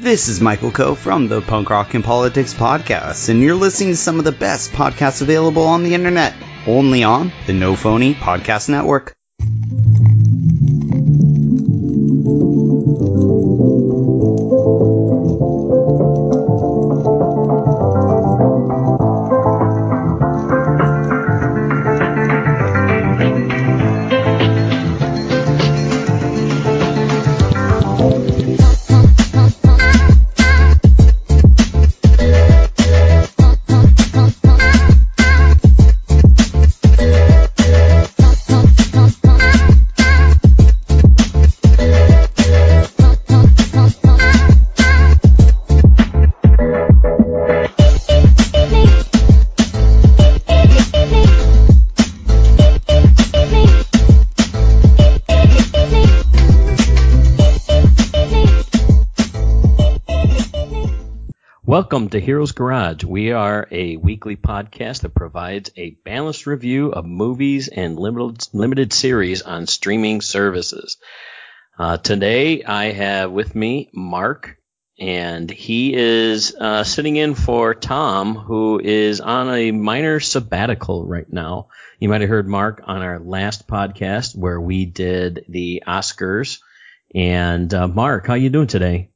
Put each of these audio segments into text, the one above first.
This is Michael Coe from the Punk Rock and Politics Podcast, and you're listening to some of the best podcasts available on the internet, only on the No Phony Podcast Network. Welcome to Heroes Garage. We are a weekly podcast that provides a balanced review of movies and limited, limited series on streaming services. Uh, today I have with me Mark, and he is uh, sitting in for Tom, who is on a minor sabbatical right now. You might have heard Mark on our last podcast where we did the Oscars. And uh, Mark, how are you doing today?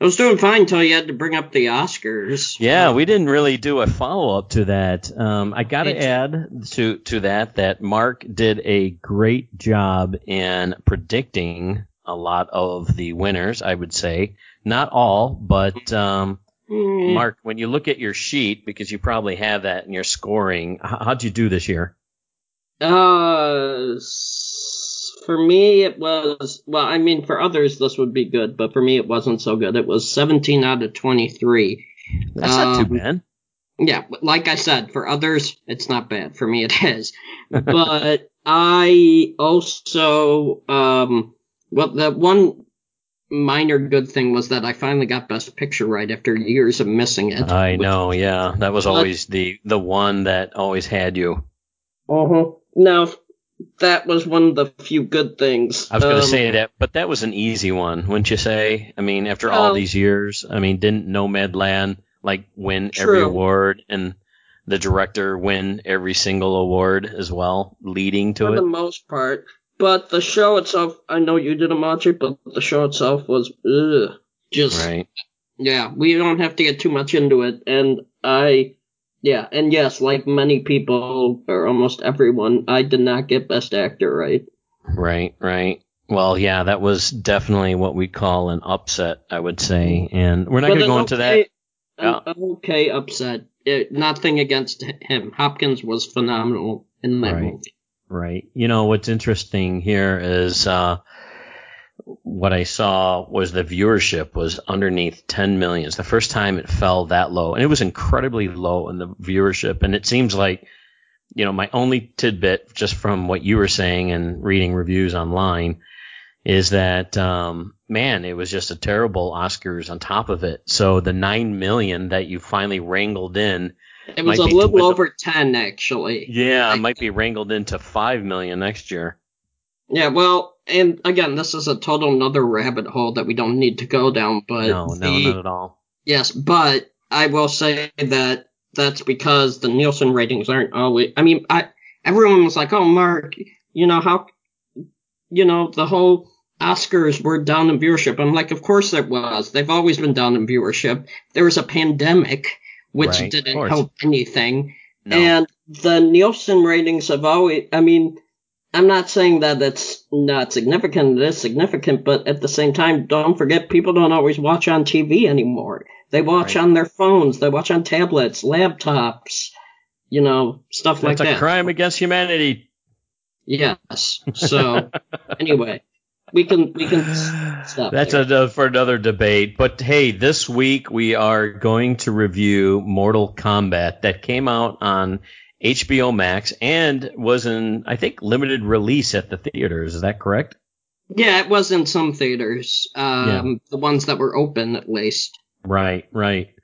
I was doing fine until you had to bring up the Oscars. Yeah, we didn't really do a follow up to that. Um, I got to add to to that that Mark did a great job in predicting a lot of the winners. I would say not all, but um, mm. Mark, when you look at your sheet, because you probably have that in your scoring, how'd you do this year? Uh for me, it was, well, I mean, for others, this would be good, but for me, it wasn't so good. It was 17 out of 23. That's um, not too um, bad. Yeah, like I said, for others, it's not bad. For me, it is. but I also, um, well, the one minor good thing was that I finally got Best Picture right after years of missing it. I know, yeah. That was always but, the the one that always had you. Uh huh. Now, that was one of the few good things. I was going to um, say that, but that was an easy one, wouldn't you say? I mean, after all these years, I mean, didn't Nomadland like win true. every award and the director win every single award as well, leading to For it? For the most part. But the show itself, I know you didn't watch it, but the show itself was ugh, just right. Yeah, we don't have to get too much into it, and I yeah, and yes, like many people or almost everyone, I did not get Best Actor right. Right, right. Well, yeah, that was definitely what we call an upset, I would say, and we're not going to go into that. Yeah. okay upset. It, nothing against him. Hopkins was phenomenal in that right. movie. Right. You know what's interesting here is uh, what I saw was the viewership was underneath 10 million. It's the first time it fell that low, and it was incredibly low in the viewership. And it seems like, you know, my only tidbit, just from what you were saying and reading reviews online, is that um, man, it was just a terrible Oscars on top of it. So the nine million that you finally wrangled in. It was a little over ten, actually. Yeah, it might be wrangled into five million next year. Yeah, well, and again, this is a total another rabbit hole that we don't need to go down, but no, no, the, not at all. Yes, but I will say that that's because the Nielsen ratings aren't always. I mean, I everyone was like, "Oh, Mark, you know how, you know, the whole Oscars were down in viewership." I'm like, "Of course it was. They've always been down in viewership. There was a pandemic, which right, didn't help anything, no. and the Nielsen ratings have always. I mean." I'm not saying that it's not significant. It is significant, but at the same time, don't forget people don't always watch on TV anymore. They watch right. on their phones. They watch on tablets, laptops, you know, stuff That's like that. That's a crime against humanity. Yes. So anyway, we can we can stop. That's a, for another debate. But hey, this week we are going to review Mortal Kombat that came out on HBO Max and was in, I think, limited release at the theaters. Is that correct? Yeah, it was in some theaters. Um, yeah. The ones that were open, at least. Right, right.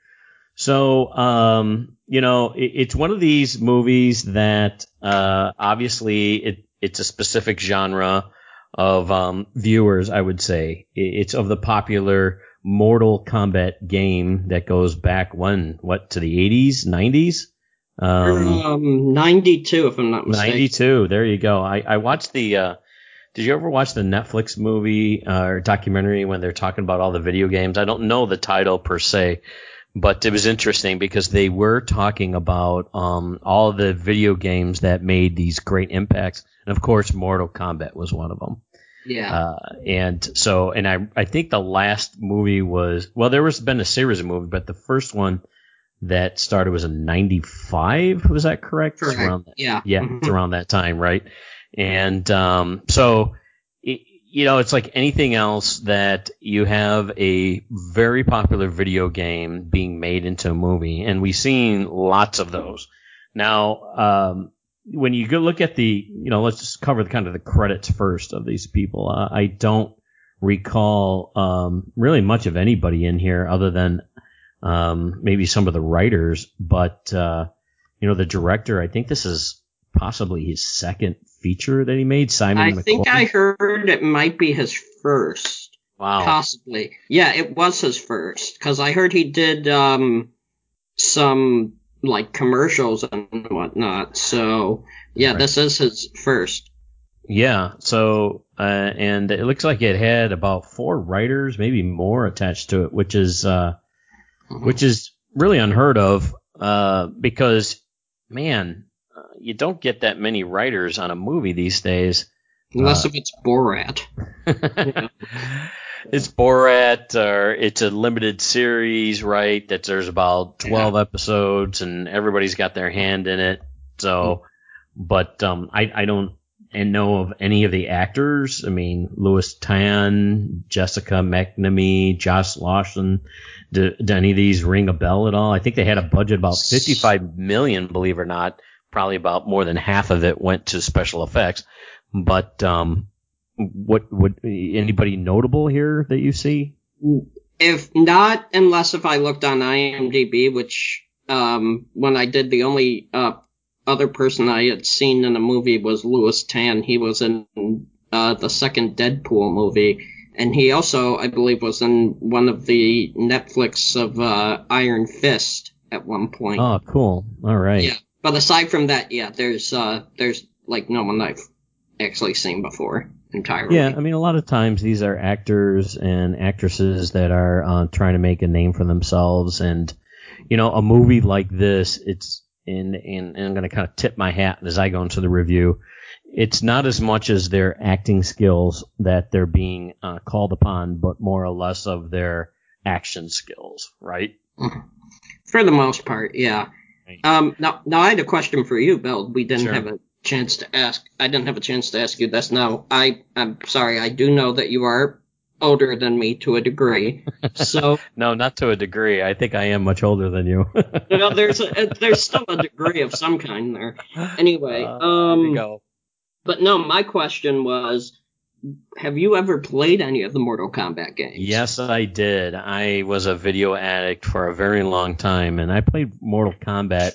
So, um, you know, it, it's one of these movies that uh, obviously it, it's a specific genre of um, viewers, I would say. It's of the popular Mortal Kombat game that goes back when what to the 80s, 90s. Um, um 92 if I'm not mistaken. 92. There you go. I I watched the. Uh, did you ever watch the Netflix movie uh, or documentary when they're talking about all the video games? I don't know the title per se, but it was interesting because they were talking about um, all the video games that made these great impacts, and of course, Mortal Kombat was one of them. Yeah. Uh, and so, and I, I think the last movie was, well, there was been a series of movies, but the first one that started was in 95. Was that correct? Correct. Around that, yeah. Yeah. Mm-hmm. It's around that time, right? And, um, so, it, you know, it's like anything else that you have a very popular video game being made into a movie, and we've seen lots of those. Now, um, when you go look at the, you know, let's just cover the kind of the credits first of these people. Uh, I don't recall um, really much of anybody in here other than um, maybe some of the writers, but uh, you know, the director. I think this is possibly his second feature that he made. Simon. I think I heard it might be his first. Wow. Possibly. Yeah, it was his first because I heard he did um, some like commercials and whatnot. So yeah, Right. this is his first. Yeah. So, uh, and it looks like it had about four writers, maybe more attached to it, which is, uh, which is really unheard of, uh, because, man, uh, you don't get that many writers on a movie these days. Unless Uh, if it's Borat. it's Borat, or it's a limited series, right? That there's about 12 episodes and everybody's got their hand in it. So, but, um, I, I don't, and know of any of the actors. I mean, Lewis Tan, Jessica McNamee, Josh Lawson. Do, do any of these ring a bell at all? I think they had a budget about 55 million, believe it or not. Probably about more than half of it went to special effects. But um, what would anybody notable here that you see? If not, unless if I looked on IMDb, which um, when I did the only uh, other person I had seen in a movie was Lewis Tan. He was in uh, the second Deadpool movie, and he also, I believe, was in one of the Netflix of uh, Iron Fist at one point. Oh, cool. All right. Yeah, but aside from that, yeah, there's uh, there's like no one I've actually seen before entirely. Yeah, I mean, a lot of times these are actors and actresses that are uh, trying to make a name for themselves, and you know, a movie like this, it's and and, and I'm going to kind of tip my hat as I go into the review. It's not as much as their acting skills that they're being uh, called upon, but more or less of their action skills, right? For the most part, yeah. Right. Um, now, now I had a question for you, Bill. We didn't Sure. have a chance to ask. I didn't have a chance to ask you this. Now, I, I'm sorry. I do know that you are older than me to a degree. So, No, not to a degree. I think I am much older than you. you know, there's a, there's still a degree of some kind there. Anyway, Uh, there you um, go. but no, my question was, have you ever played any of the Mortal Kombat games? Yes, I did. I was a video addict for a very long time, and I played Mortal Kombat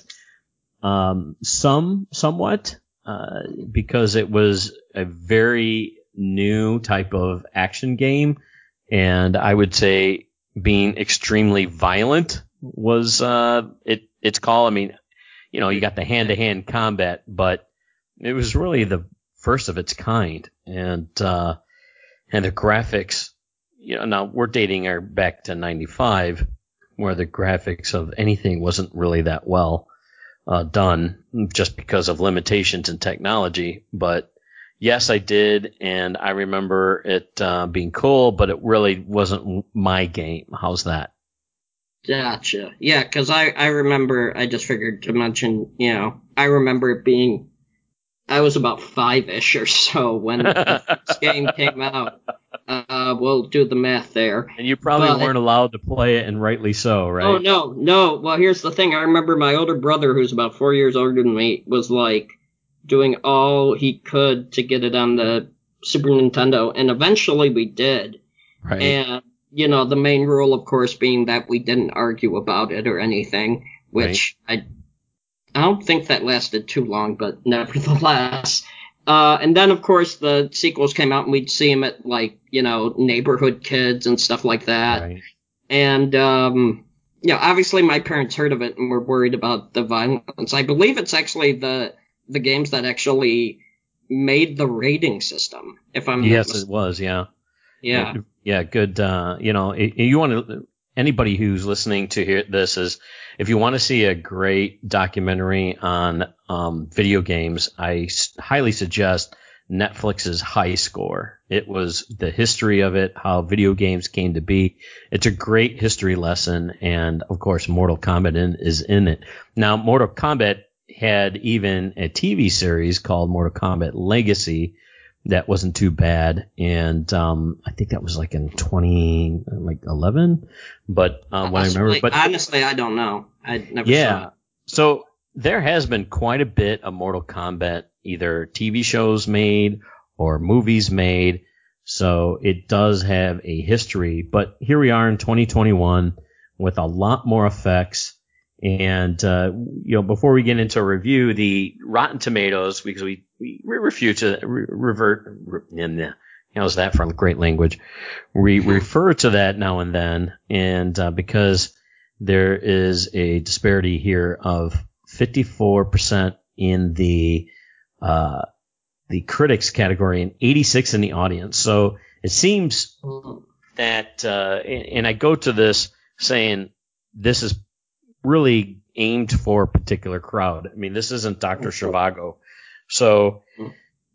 um, some, somewhat, uh, because it was a very new type of action game, and I would say being extremely violent was uh, it. Its call. I mean, you know, you got the hand-to-hand combat, but it was really the first of its kind, and uh, and the graphics you know, now we're dating our back to 95 where the graphics of anything wasn't really that well uh, done just because of limitations in technology. But yes, I did. And I remember it uh, being cool, but it really wasn't my game. How's that? Gotcha. Yeah, because I, I remember, I just figured to mention, you know, I remember it being, I was about five ish or so when this game came out. Uh, we'll do the math there. and you probably But- weren't allowed to play it, and rightly so, right? Oh, no, no. Well, here's the thing. I remember my older brother, who's about four years older than me, was like doing all he could to get it on the Super Nintendo, and eventually we did. right. And, you know, the main rule, of course, being that we didn't argue about it or anything, which I, I don't think that lasted too long, but nevertheless. Uh, and then, of course, the sequels came out and we'd see them at, like, you know, neighborhood kids and stuff like that. right. And um, yeah, obviously my parents heard of it and were worried about the violence. I believe it's actually the the games that actually made the rating system. If I'm yes, it was. Yeah. Yeah. Yeah. Good. Uh, you know, you want to anybody who's listening to hear this is if you want to see a great documentary on um, video games, I s- highly suggest Netflix's High Score. It was the history of it, how video games came to be. It's a great history lesson, and of course, Mortal Kombat in, is in it. Now, Mortal Kombat had even a TV series called Mortal Kombat Legacy that wasn't too bad, and um, I think that was like in 20 like 11. But um, when I remember, but honestly, I don't know. I never yeah. So there has been quite a bit of Mortal Kombat, either TV shows made or movies made. So it does have a history, but here we are in 2021 with a lot more effects. And, uh, you know, before we get into a review, the Rotten Tomatoes, because we, we refuse to re- revert, re- how's that from great language? We refer to that now and then. And, uh, because there is a disparity here of 54% in the, uh, the critics category and 86 in the audience. So it seems that, uh, and I go to this saying this is really aimed for a particular crowd. I mean, this isn't Dr. Zhivago. So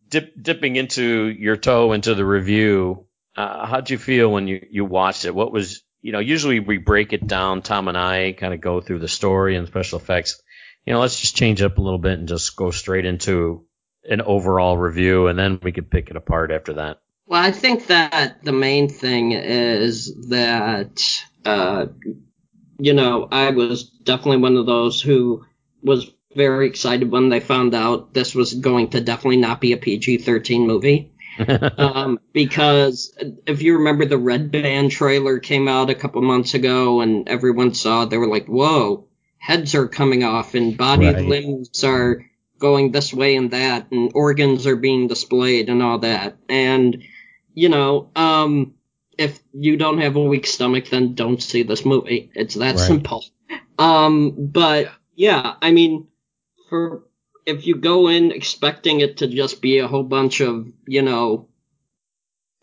dip, dipping into your toe into the review, uh, how'd you feel when you, you watched it? What was, you know, usually we break it down. Tom and I kind of go through the story and special effects. You know, let's just change up a little bit and just go straight into an overall review and then we could pick it apart after that. Well, I think that the main thing is that, uh, you know, I was definitely one of those who was very excited when they found out this was going to definitely not be a PG 13 movie. um, because if you remember the Red Band trailer came out a couple months ago and everyone saw it, they were like, whoa, heads are coming off and body Right. limbs are going this way and that and organs are being displayed and all that. And, you know, um, if you don't have a weak stomach, then don't see this movie. It's that Right. simple. Um, but yeah, I mean, for if you go in expecting it to just be a whole bunch of, you know,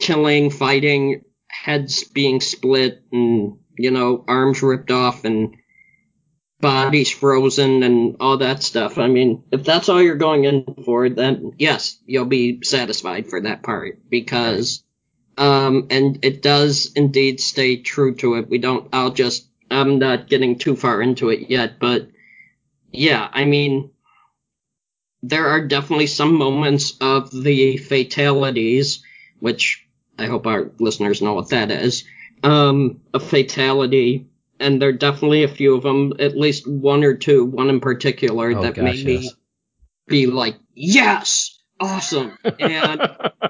killing, fighting, heads being split, and you know, arms ripped off, and bodies frozen, and all that stuff. I mean, if that's all you're going in for, then yes, you'll be satisfied for that part because, um, and it does indeed stay true to it. We don't. I'll just. I'm not getting too far into it yet, but yeah, I mean, there are definitely some moments of the fatalities, which I hope our listeners know what that is, um, a fatality, and there are definitely a few of them, at least one or two, one in particular, Oh, that gosh, made me be like, yes, awesome. And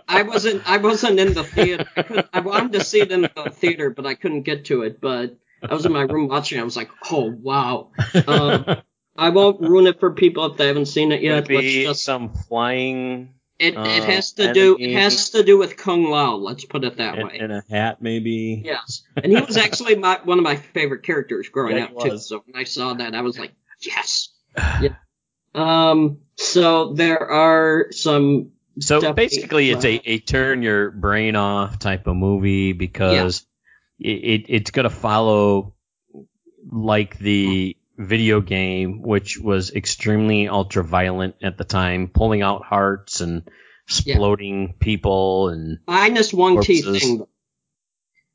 I wasn't, I wasn't in the theater. I, I wanted to see it in the theater, but I couldn't get to it. But I was in my room watching. I was like, oh wow. Um, I won't ruin it for people if they haven't seen it yet. it be Let's just some flying it, uh, it has to do it has to do with Kung Lao. Let's put it that in, way. in a hat, maybe? yes, and he was actually my one of my favorite characters growing Yeah, up too. So when I saw that, I was like, yes. Yeah. Um. So there are some. So basically, it's a, a turn your brain off type of movie because it, it it's going to follow like the video game, which was extremely ultra violent at the time, pulling out hearts and exploding people and minus one key thing.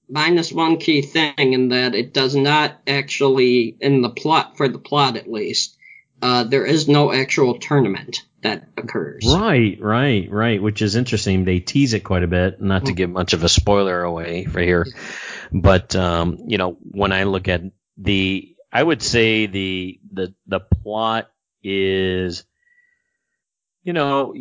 Minus one key thing in that it does not actually, in the plot, for the plot at least, uh, there is no actual tournament that occurs. Right, right, right. Which is interesting. They tease it quite a bit, not to give much of a spoiler away for here. But um, you know, when I look at the, I would say the the the plot is, you know,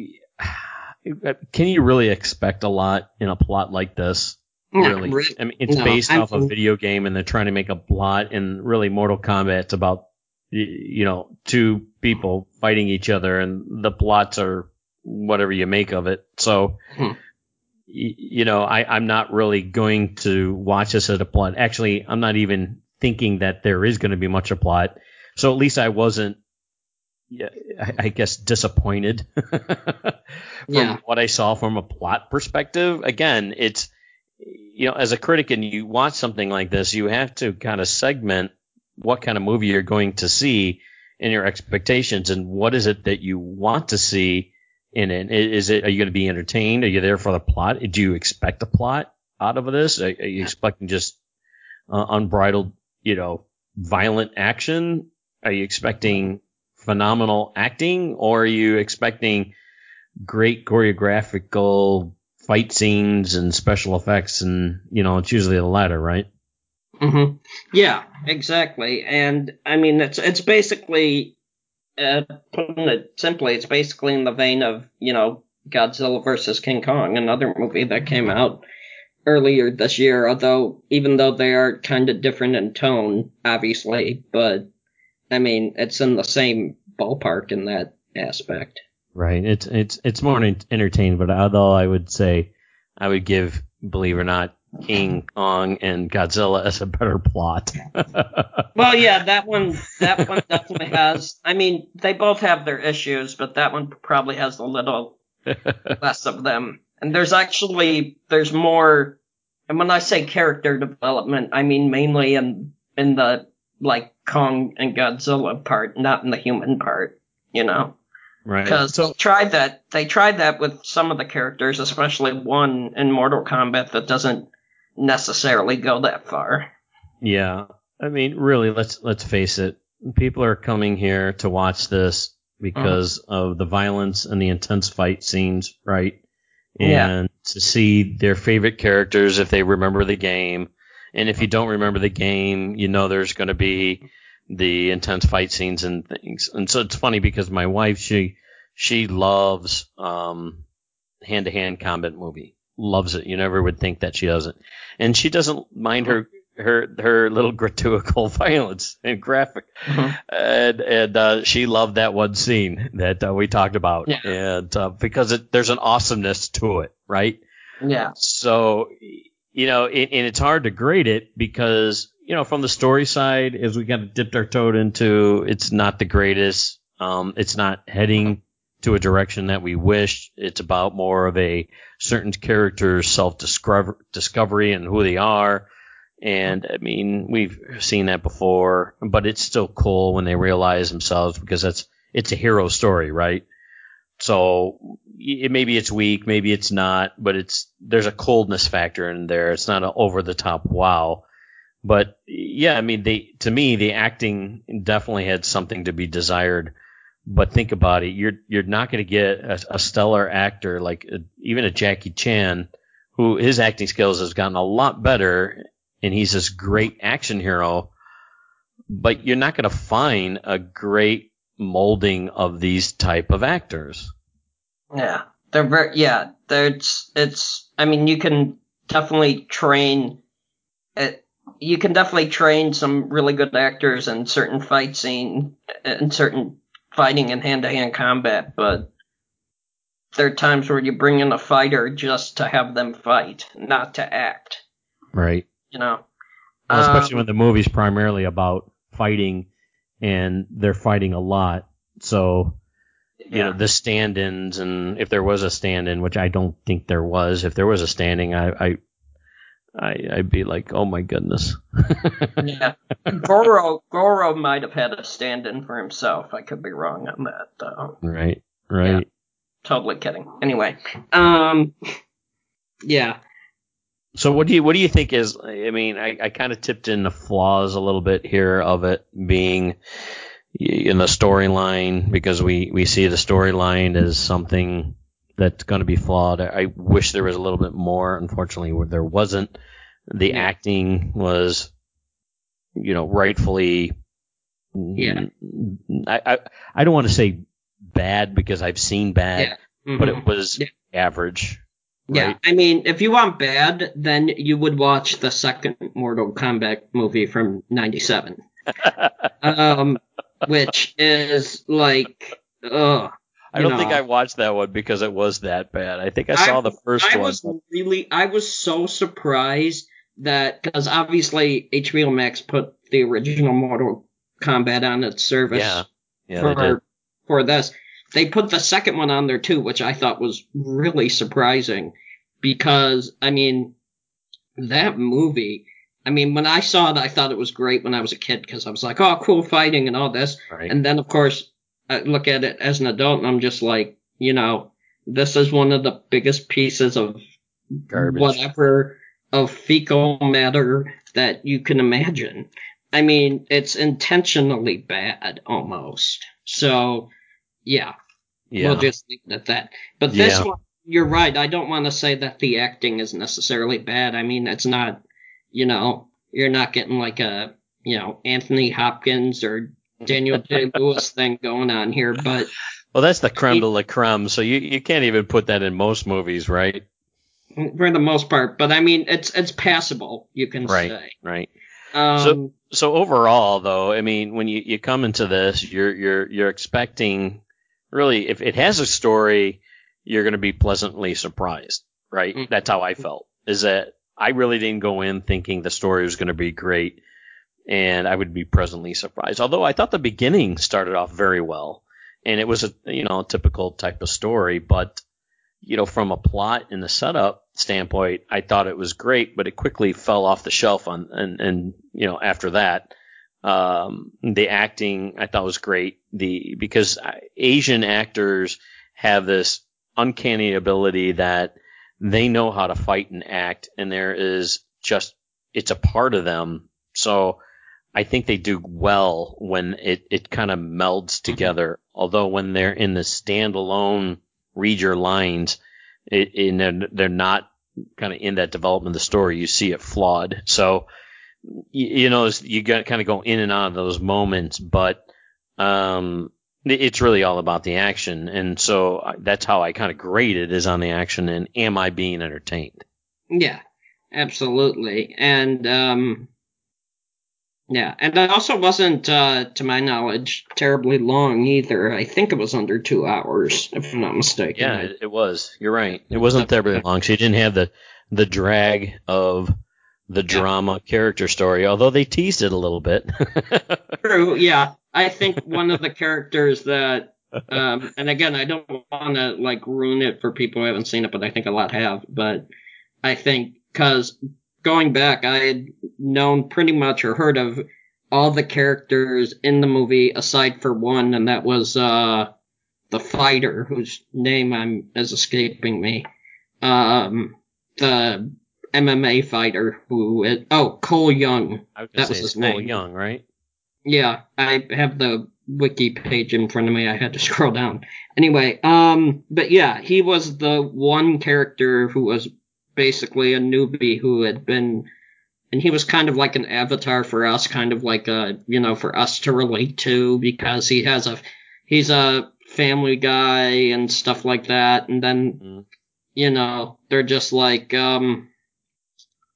can you really expect a lot in a plot like this? Really. I mean, it's No, based I off a video game, and they're trying to make a plot. And really, Mortal Kombat, it's about you know two people fighting each other, and the plots are whatever you make of it. So, Hmm. you know, I, I'm not really going to watch this as a plot. Actually, I'm not even thinking that there is going to be much a plot. So at least I wasn't, I, I guess, disappointed from Yeah. what I saw from a plot perspective. Again, it's, you know, as a critic and you watch something like this, you have to kind of segment what kind of movie you're going to see and your expectations and what is it that you want to see in it. Is it, are you going to be entertained? Are you there for the plot? Do you expect a plot out of this? Are, are you expecting just uh, unbridled, you know, violent action? Are you expecting phenomenal acting or are you expecting great choreographical fight scenes and special effects? And, you know, it's usually the latter, right? Hmm Yeah, exactly. And I mean, it's it's basically, uh, putting it simply, it's basically in the vein of you know Godzilla versus King Kong, another movie that came out earlier this year. Although even though they are kind of different in tone, obviously, but I mean, it's in the same ballpark in that aspect. Right. It's it's it's more entertaining, but although I would say I would give, believe or not, King Kong and Godzilla as a better plot. Well, yeah, that one that one definitely has. I mean, they both have their issues, but that one probably has a little less of them. And there's actually there's more. And when I say character development, I mean mainly in in the like Kong and Godzilla part, not in the human part. You know, right. because So they tried that they tried that with some of the characters, especially one in Mortal Kombat that doesn't necessarily go that far. yeah, I mean, really, let's let's face it. People are coming here to watch this because of the violence and the intense fight scenes, right? Yeah. And to see their favorite characters if they remember the game. And if you don't remember the game, you know there's going to be the intense fight scenes and things. And so it's funny because my wife, she she loves um hand to hand combat movie. Loves it. You never would think that she doesn't. And she doesn't mind her her her little gratuitous violence and graphic. And and uh, she loved that one scene that uh, we talked about. Yeah. And uh, because it, there's an awesomeness to it, right? Yeah. So, you know, it, and it's hard to grade it because, you know, from the story side, as we kind of dipped our toe into, it's not the greatest. Um, it's not heading to a direction that we wish. It's about more of a certain character's self discovery and who they are. And I mean, we've seen that before, but it's still cool when they realize themselves because that's, it's a hero story, right? So it, maybe it's weak, maybe it's not, but it's there's a coldness factor in there. It's not an over the top wow. But yeah, I mean, they to me the acting definitely had something to be desired. But think about it, you're you're not going to get a, a stellar actor like uh, even a Jackie Chan, who his acting skills has gotten a lot better, and he's this great action hero. But you're not going to find a great molding of these type of actors. Yeah, they're very yeah. There's it's. I mean, you can definitely train. It, you can definitely train some really good actors in certain fight scene and certain fighting in hand to hand combat, but there are times where you bring in a fighter just to have them fight, not to act. Right. You know. Well, especially Um, when the movie's primarily about fighting and they're fighting a lot. So, you know, the stand-ins and if there was a stand-in, which I don't think there was, if there was a standing, I, I, I I'd be like, oh my goodness. yeah. Goro Goro might have had a stand-in for himself. I could be wrong on that though. right. Right. Totally kidding. Anyway, um, yeah, So what do you what do you think is? I mean, I, I kind of tipped in the flaws a little bit here of it being in the storyline because we we see the storyline as something that's going to be flawed. I wish there was a little bit more. Unfortunately, there wasn't. The Yeah. acting was, you know, rightfully. Yeah. I I, I don't want to say bad because I've seen bad, Yeah. but Mhm. it was Yeah. average. Yeah. I mean, if you want bad, then you would watch the second Mortal Kombat movie from '97, um, which is like, ugh. I I don't know, think I watched that one because it was that bad. I think I saw I, the first I one. I was really, I was so surprised that because obviously HBO Max put the original Mortal Kombat on its service yeah. Yeah, for for this. They put the second one on there too, which I thought was really surprising because I mean that movie. I mean, when I saw it, I thought it was great when I was a kid because I was like, "Oh, cool fighting and all this." Right. And then, of course, I look at it as an adult and I'm just like, you know, this is one of the biggest pieces of Garbage. whatever of fecal matter that you can imagine. I mean, it's intentionally bad almost. So, yeah. Yeah. We'll just leave it at that. But this Yeah. one, you're right. I don't want to say that the acting is necessarily bad. I mean, it's not, you know, you're not getting like a, you know, Anthony Hopkins or Daniel Day Lewis thing going on here, but Well, that's the creme de la creme. So you you can't even put that in most movies, right? for the most part, but I mean, it's it's passable. You can Right. say. Right. Um, So- So overall, though, I mean, when you, you come into this, you're you're you're expecting really if it has a story, you're going to be pleasantly surprised, right? Mhm. That's how I felt. Is that I really didn't go in thinking the story was going to be great, and I would be presently surprised. Although I thought the beginning started off very well, and it was a you know typical type of story, but you know from a plot and the setup standpoint, I thought it was great, but it quickly fell off the shelf on and and you know after that. Um, the acting I thought was great. The because Asian actors have this uncanny ability that they know how to fight and act, and there is just it's a part of them. So I think they do well when it it kind of melds together. Although when they're in the standalone read your lines, it, and they're, they're not kind of in that development of the story, you see it flawed. So you, you know you got to kind of go in and out of those moments, but um, it's really all about the action, and so that's how I kind of grade it is on the action and am I being entertained? Yeah, absolutely. And um yeah, and it also wasn't uh to my knowledge terribly long either. I think it was under 2 hours if I'm not mistaken. Yeah, it, it was. You're right. It wasn't terribly long, so you didn't have the the drag of the drama character story, although they teased it a little bit. True, yeah. I think one of the characters that um and again I don't want to like ruin it for people who haven't seen it, but I think a lot have, but I think cuz going back I had known pretty much or heard of all the characters in the movie aside for one and that was uh the fighter whose name I'm is escaping me. Um the MMA fighter who is, oh Cole Young. That was his Cole name. Young, right? Yeah, I have the wiki page in front of me. I had to scroll down. Anyway, um, but yeah, he was the one character who was basically a newbie who had been, and he was kind of like an avatar for us, kind of like a, you know, for us to relate to because he has a, he's a family guy and stuff like that. And then, Mhm. you know, they're just like, um,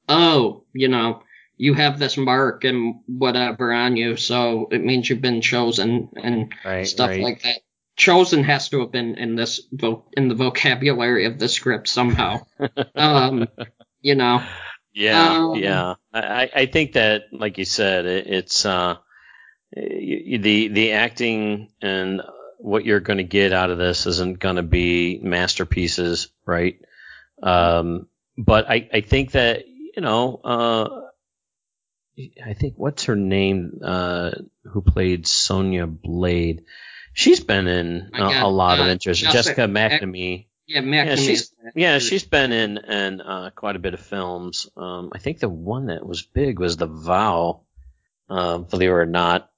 oh, you know, you have this mark and whatever on you, so it means you've been chosen and Right, stuff right. like that. Chosen has to have been in this vo- in the vocabulary of the script somehow. um, you know, Yeah, Um, yeah. I, I- think that, like you said, it, it's uh, the the acting and what you're going to get out of this isn't going to be masterpieces, right? Um, but I, I think that you know, uh, I think what's her name, uh, who played Sonya Blade. She's been in a, God, a lot of uh, interest. Jessica- McNamee. yeah, Yeah, she's yeah, she's been in in uh, quite a bit of films. Um, I think the one that was big was The Vow. Uh, believe it or not.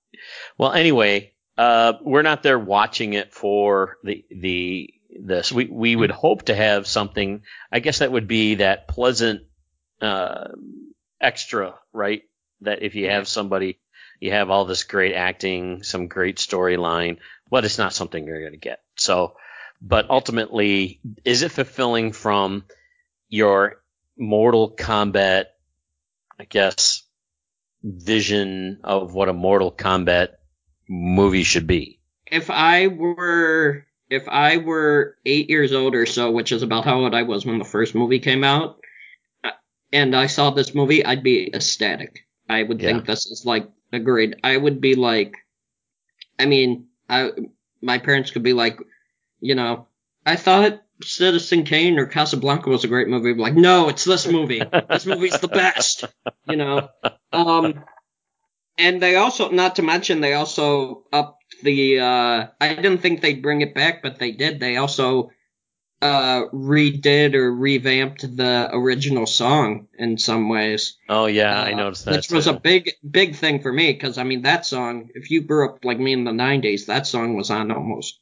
Well, anyway, uh, we're not there watching it for the the this. We we would hope to have something. I guess that would be that pleasant uh, extra, right? That if you have somebody, you have all this great acting, some great storyline, but it's not something you're going to get. So, but ultimately, is it fulfilling from your Mortal Kombat, I guess, vision of what a Mortal Kombat movie should be? if I were if I were eight years old or so, which is about how old I was when the first movie came out, uh, and I saw this movie, I'd be ecstatic. I would Yeah. think this is like a great. I would be like, I mean, I my parents could be like, you know, I thought Citizen Kane or Casablanca was a great movie. Like, no, it's this movie. this movie's the best. You know, um, and they also, not to mention, they also upped the. Uh, I didn't think they'd bring it back, but they did. They also uh, redid or revamped the original song in some ways. Oh yeah, I Uh, noticed that. Which was a big, big thing for me because I mean that song. If you grew up like me in the '90s, that song was on almost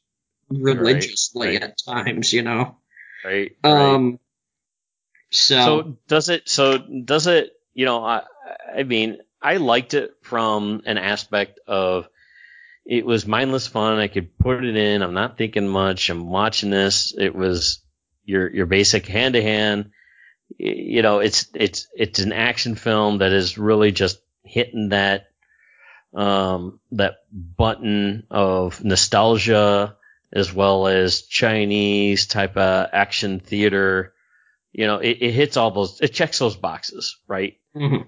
religiously right. at times. You know. right. right. Um. So, so does it? So does it? You know, I, I mean, I liked it from an aspect of it was mindless fun. I could put it in. I'm not thinking much. I'm watching this. It was your your basic hand to hand. You know, it's it's it's an action film that is really just hitting that um that button of nostalgia as well as Chinese type of action theater. You know, it, it hits all those. It checks those boxes, right? mhm.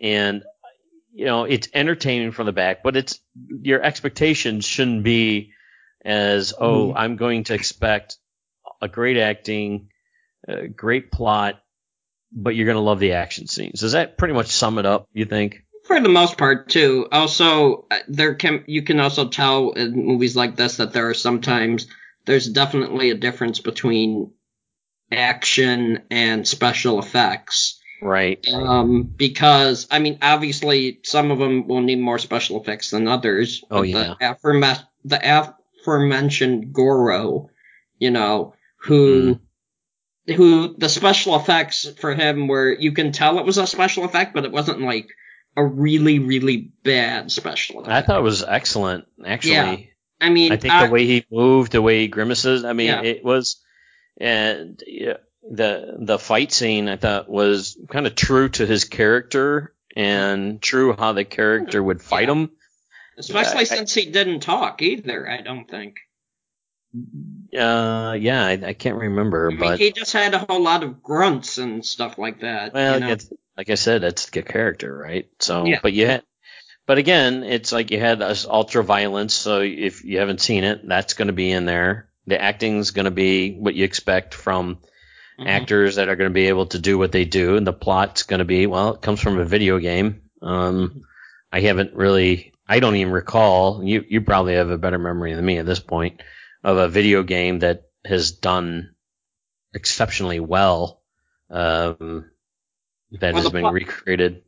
and you know it's entertaining from the back but it's your expectations shouldn't be as oh Mhm. i'm going to expect a great acting a great plot but you're going to love the action scenes does that pretty much sum it up you think for the most part too. Also, uh, there can you can also tell in movies like this that there are sometimes there's definitely a difference between action and special effects. Right Um, because I mean, obviously, some of them will need more special effects than others. Oh, yeah. The, aforema- the aforementioned Goro, you know, who. Who the special effects for him were you can tell it was a special effect, but it wasn't like a really, really bad special effect. i thought it was excellent actually Yeah. I mean, I think the way he moved, the way he grimaces, I mean, Yeah. it was, and yeah, the the fight scene I thought was kind of true to his character and true how the character would fight Yeah. him. especially I- since he didn't talk either. I don't think. Uh, yeah, I, I can't remember, I mean, but he just had a whole lot of grunts and stuff like that. well, you know? like I said, it's the character, right? So, Yeah. but you had, but again, it's like you had this ultra violence. So if you haven't seen it, that's going to be in there. The acting's going to be what you expect from Mhm. actors that are going to be able to do what they do, and the plot's going to be well, it comes from a video game. Um, I haven't really, I don't even recall. You you probably have a better memory than me at this point of a video game that has done exceptionally well. Um, that Well, has been plot- recreated.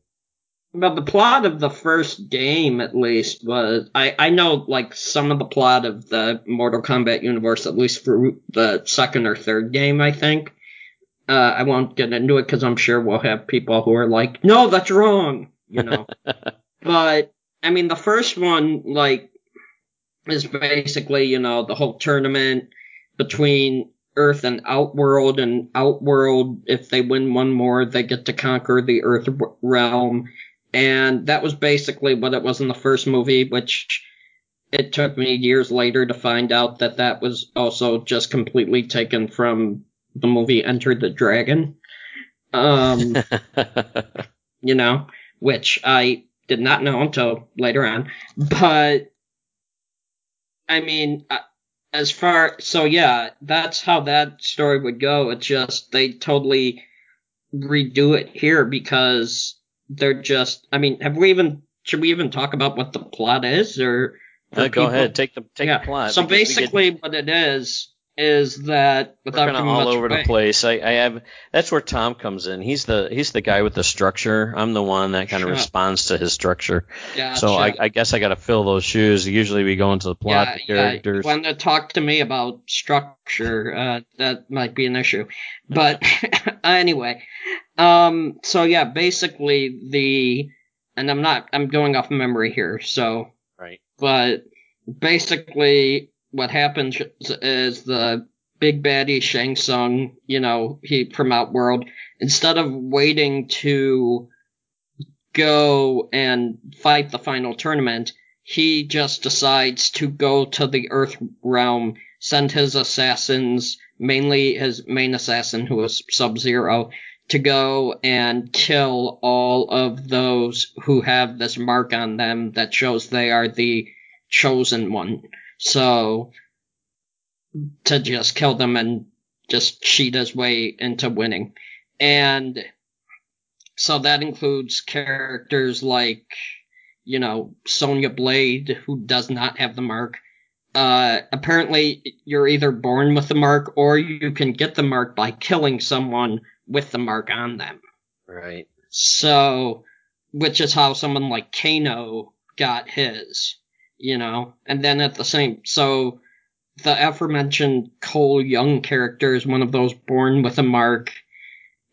But the plot of the first game, at least, was I I know like some of the plot of the Mortal Kombat universe, at least for the second or third game, I think. Uh, I won't get into it because I'm sure we'll have people who are like, "No, that's wrong," you know. but I mean, the first one, like, is basically you know the whole tournament between Earth and Outworld, and Outworld, if they win one more, they get to conquer the Earth realm and that was basically what it was in the first movie, which it took me years later to find out that that was also just completely taken from the movie Enter the Dragon. Um, you know, which I did not know until later on. But I mean, uh, as far so yeah, that's how that story would go. It's just they totally redo it here because they're just. I mean, have we even should we even talk about what the plot is or? Uh, go people- ahead, take the take yeah. the plot. So we get- basically, what it is is that we're without kind of all over away, the place. I, I have that's where Tom comes in. He's the he's the guy with the structure. I'm the one that kind of responds to his structure. Yeah, so I. I guess I got to fill those shoes. Usually we go into the plot, the characters. Yeah, when they talk to me about structure, uh, that might be an issue. But anyway, um, so yeah, basically the, and I'm not, I'm going off memory here, so, right. but basically what happens is the big baddie Shang Tsung, you know, he from Outworld, instead of waiting to go and fight the final tournament, he just decides to go to the Earth realm send his assassins, mainly his main assassin who was Sub-Zero, to go and kill all of those who have this mark on them that shows they are the chosen one. So to just kill them and just cheat his way into winning. And so that includes characters like, you know, Sonya Blade, who does not have the mark. Uh, apparently, you're either born with the mark or you can get the mark by killing someone with the mark on them. Right. So, which is how someone like Kano got his, you know, and then at the same, so the aforementioned Cole Young character is one of those born with a mark,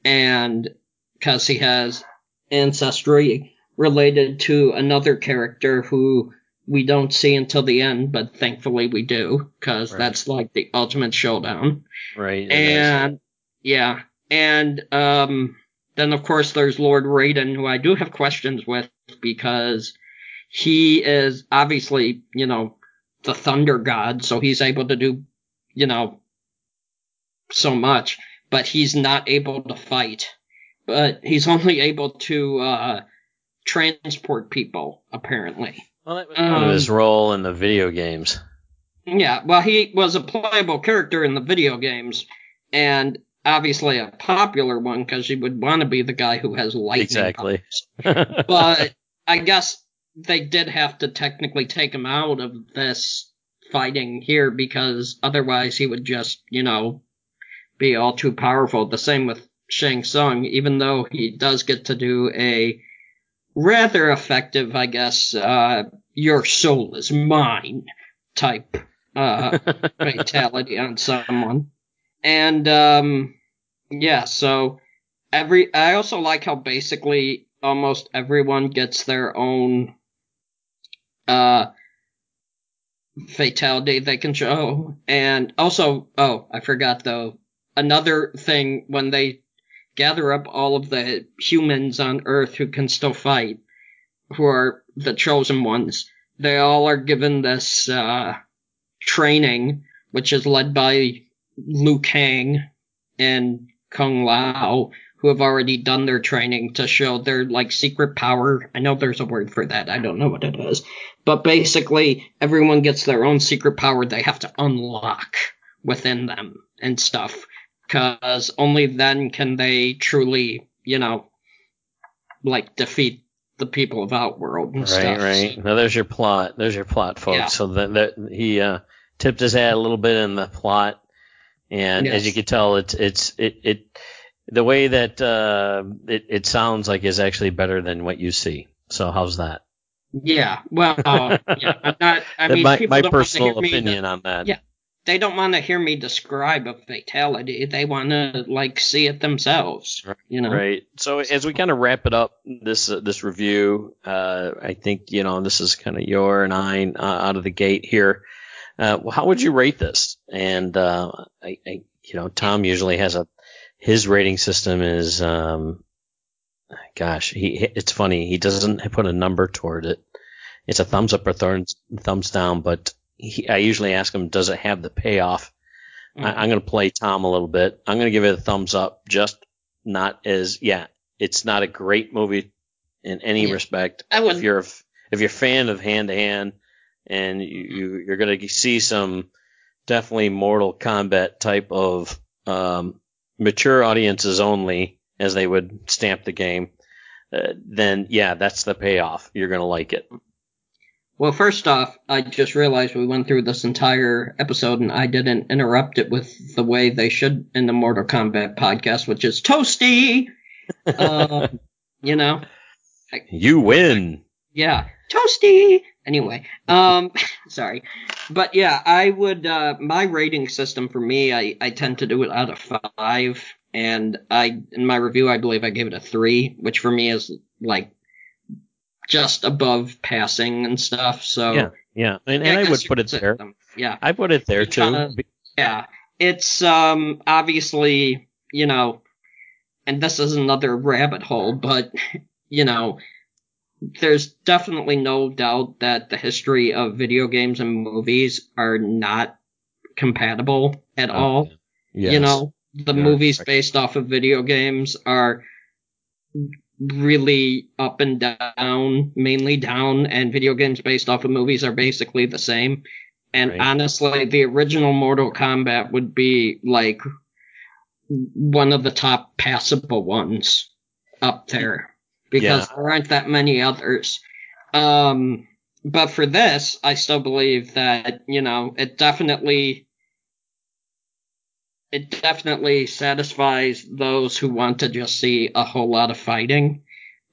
and because he has ancestry related to another character who we don't see until the end, but thankfully we do, because right. that's like the ultimate showdown. Right. And yeah, and um, then of course there's Lord Raiden, who I do have questions with because he is obviously, you know, the thunder god, so he's able to do, you know, so much, but he's not able to fight. But he's only able to uh, transport people, apparently. Well, that was um, part of his role in the video games. Yeah, well, he was a playable character in the video games, and obviously a popular one because he would want to be the guy who has lightning. Exactly. but I guess they did have to technically take him out of this fighting here because otherwise he would just, you know, be all too powerful. The same with Shang Tsung, even though he does get to do a rather effective, I guess, uh, your soul is mine type, uh, fatality on someone. And, um, yeah, so every, I also like how basically almost everyone gets their own uh, fatality they can show. And also, oh, I forgot though, another thing when they gather up all of the humans on Earth who can still fight, who are the chosen ones, they all are given this uh, training, which is led by Liu Kang and Kung Lao, who have already done their training to show their like secret power. I know there's a word for that. I don't know what it is. But basically everyone gets their own secret power they have to unlock within them and stuff. Cause only then can they truly, you know, like defeat the people of Outworld and right, stuff. Right, right. Now there's your plot. There's your plot, folks. Yeah. So that, that he uh, tipped his hat a little bit in the plot, and yes. as you can tell, it's it's it it the way that uh, it, it sounds like is actually better than what you see. So how's that? Yeah. Well, uh, yeah. I'm not. I mean, my, my personal opinion on that. Yeah. They don't want to hear me describe a fatality. They want to like see it themselves. You know. Right. So as we kind of wrap it up, this uh, this review, uh, I think you know this is kind of your and I uh, out of the gate here. Uh, how would you rate this? And uh, I, I, you know, Tom usually has a his rating system is um, gosh, he it's funny. He doesn't put a number toward it. It's a thumbs up or thumbs thumbs down, but he, I usually ask him, does it have the payoff? Mm-hmm. I, am going to play Tom a little bit. I'm going to give it a thumbs up, just not as yeah. It's not a great movie in any yeah, respect. I wouldn't. If you're if you're a fan of hand to hand, and you, you you're going to see some definitely Mortal Kombat type of um, mature audiences only, as they would stamp the game, uh, then yeah, that's the payoff. You're gonna like it. Well, first off, I just realized we went through this entire episode and I didn't interrupt it with the way they should in the Mortal Kombat podcast, which is toasty. uh, you know. You win. Yeah, toasty. Anyway, um, sorry, but yeah, I would. Uh, my rating system for me, I I tend to do it out of five, and I in my review, I believe I gave it a three, which for me is like just above passing and stuff. So yeah, yeah, and, and I, I would put it there. Yeah, I put it there too. Kinda, yeah, it's um obviously you know, and this is another rabbit hole, but you know there's definitely no doubt that the history of video games and movies are not compatible at Oh, all. Yes. You know, the Yeah, movies based off of video games are really up and down, mainly down, and video games based off of movies are basically the same. And Right. honestly, the original Mortal Kombat would be like one of the top passable ones up there because Yeah. there aren't that many others. Um, but for this, I still believe that, you know, it definitely it definitely satisfies those who want to just see a whole lot of fighting.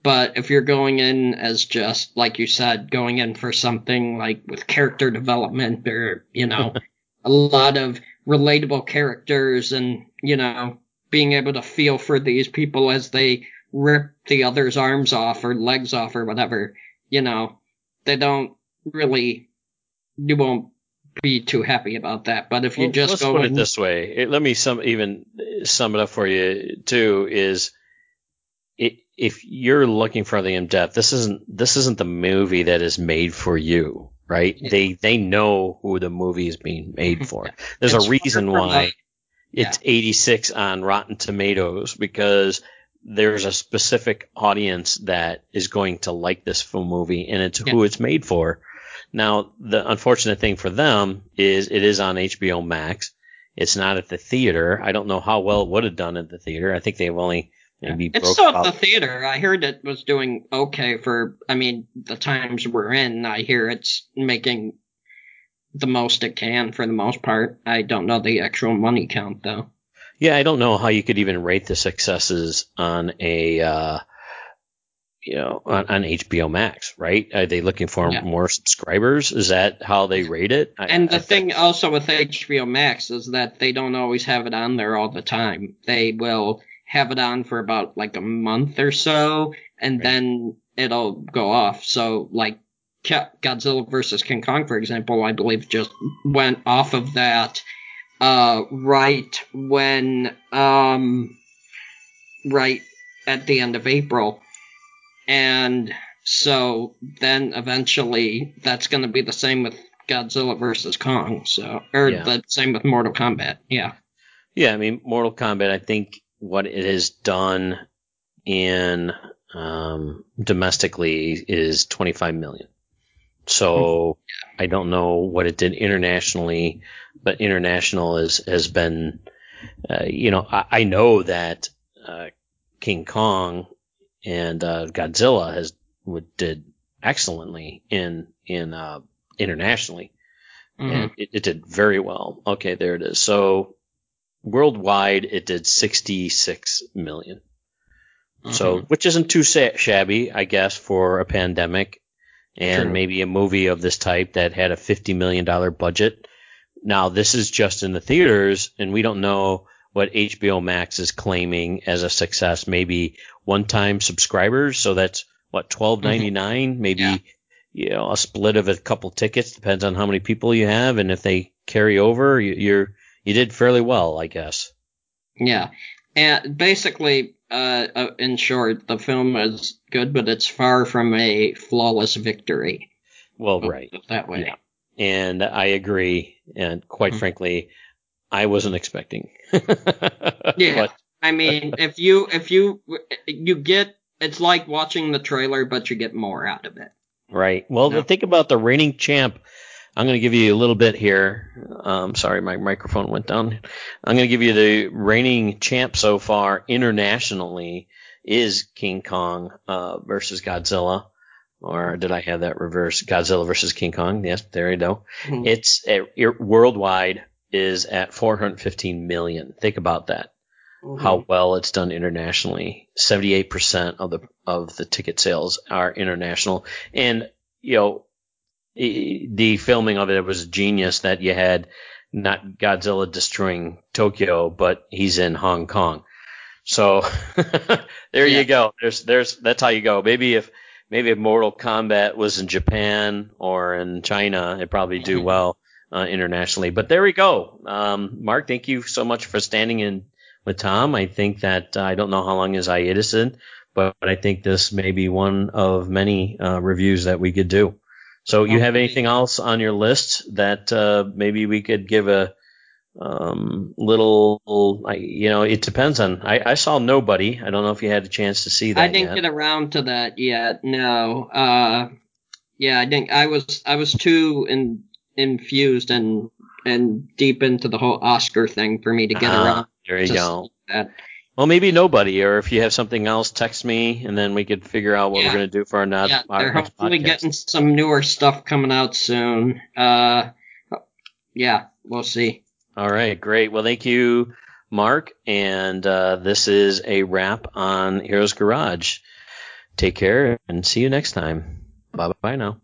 But if you're going in as just, like you said, going in for something like with character development or, you know, a lot of relatable characters and, you know, being able to feel for these people as they rip the other's arms off or legs off or whatever, you know, they don't really, you won't be too happy about that. But if you Well, just let's go put in, it this way. It- let me sum even sum it up for you too. Is it, if you're looking for the in depth, this isn't this isn't the movie that is made for you, right? Yeah. They they know who the movie is being made for. There's a reason why it's 86 on Rotten Tomatoes because there's a specific audience that is going to like this film movie and it's who it's made for. Now, the unfortunate thing for them is it is on HBO Max. It's not at the theater. I don't know how well it would have done at the theater. I think they've only maybe It's still at the theater. I heard it was doing okay for, I mean, the times we're in. I hear it's making the most it can for the most part. I don't know the actual money count though. Yeah, I don't know how you could even rate the successes on a, uh, you know, on, on HBO Max, right? Are they looking for Yeah. more subscribers? Is that how they rate it? I- And the I- thing also with HBO Max is that they don't always have it on there all the time. They will have it on for about like a month or so, and Right. then it'll go off. So like Godzilla versus King Kong, for example, I believe just went off of that uh, right when um, right at the end of April, and so then eventually that's going to be the same with Godzilla versus Kong. So or Yeah. the same with Mortal Kombat. Yeah. Yeah, I mean, Mortal Kombat. I think what it has done in um, domestically is 25 million. So I don't know what it did internationally, but international is has been, uh, you know, I, I know that uh, King Kong and uh, Godzilla has would, did excellently in in uh, internationally Mhm. and it, it did very well. Okay, there it is. So worldwide, it did 66 million. So, Mhm. which isn't too sa- shabby, I guess, for a pandemic and True. maybe a movie of this type that had a 50 million dollar budget. Now, this is just in the theaters, and we don't know what HBO Max is claiming as a success. Maybe one-time subscribers, so that's what 12.99, mm-hmm. maybe Yeah. you know a split of a couple tickets depends on how many people you have, and if they carry over, you, you're you did fairly well, I guess. Yeah. And basically, uh, uh, in short, the film is good, but it's far from a flawless victory. Well, right. That way. Yeah. And I agree. And quite Mhm. frankly, I wasn't expecting. Yeah. But I mean, if you if you you get it's like watching the trailer, but you get more out of it. right. Well, No. think about the reigning champ. I'm going to give you a little bit here. Um, sorry, my microphone went down. I'm going to give you the reigning champ so far internationally is King Kong uh, versus Godzilla. Or did I have that reverse? Godzilla versus King Kong. Yes, there you go. Mhm. It's it- worldwide is at 415 million. Think about that. Mm-hmm. How well it's done internationally. 78% of the of the ticket sales are international, and you know the filming of it was genius. That you had not Godzilla destroying Tokyo, but he's in Hong Kong. So there Yeah. you go. There's there's that's how you go. Maybe if maybe if Mortal Kombat was in Japan or in China, it'd probably do Mhm. well uh, internationally. But there we go. Um, Mark, thank you so much for standing in with Tom. I think that uh, I don't know how long his hiatus is, but, but I think this may be one of many uh, reviews that we could do. So you have anything else on your list that uh, maybe we could give a um, little, you know, it depends on. I, I saw Nobody. I don't know if you had a chance to see that. I didn't yet. get around to that yet. No. Uh, yeah, I think I was I was too in, infused and and deep into the whole Oscar thing for me to get Ah, around. There you to go. That. Well, maybe Nobody, or if you have something else, text me, and then we could figure out what Yeah. we're going to do for our, not, yeah, our they're hopefully podcast. getting some newer stuff coming out soon. Uh, yeah, we'll see. All right, great. Well, thank you, Mark. And uh, this is a wrap on Heroes Garage. Take care and see you next time. Bye bye now.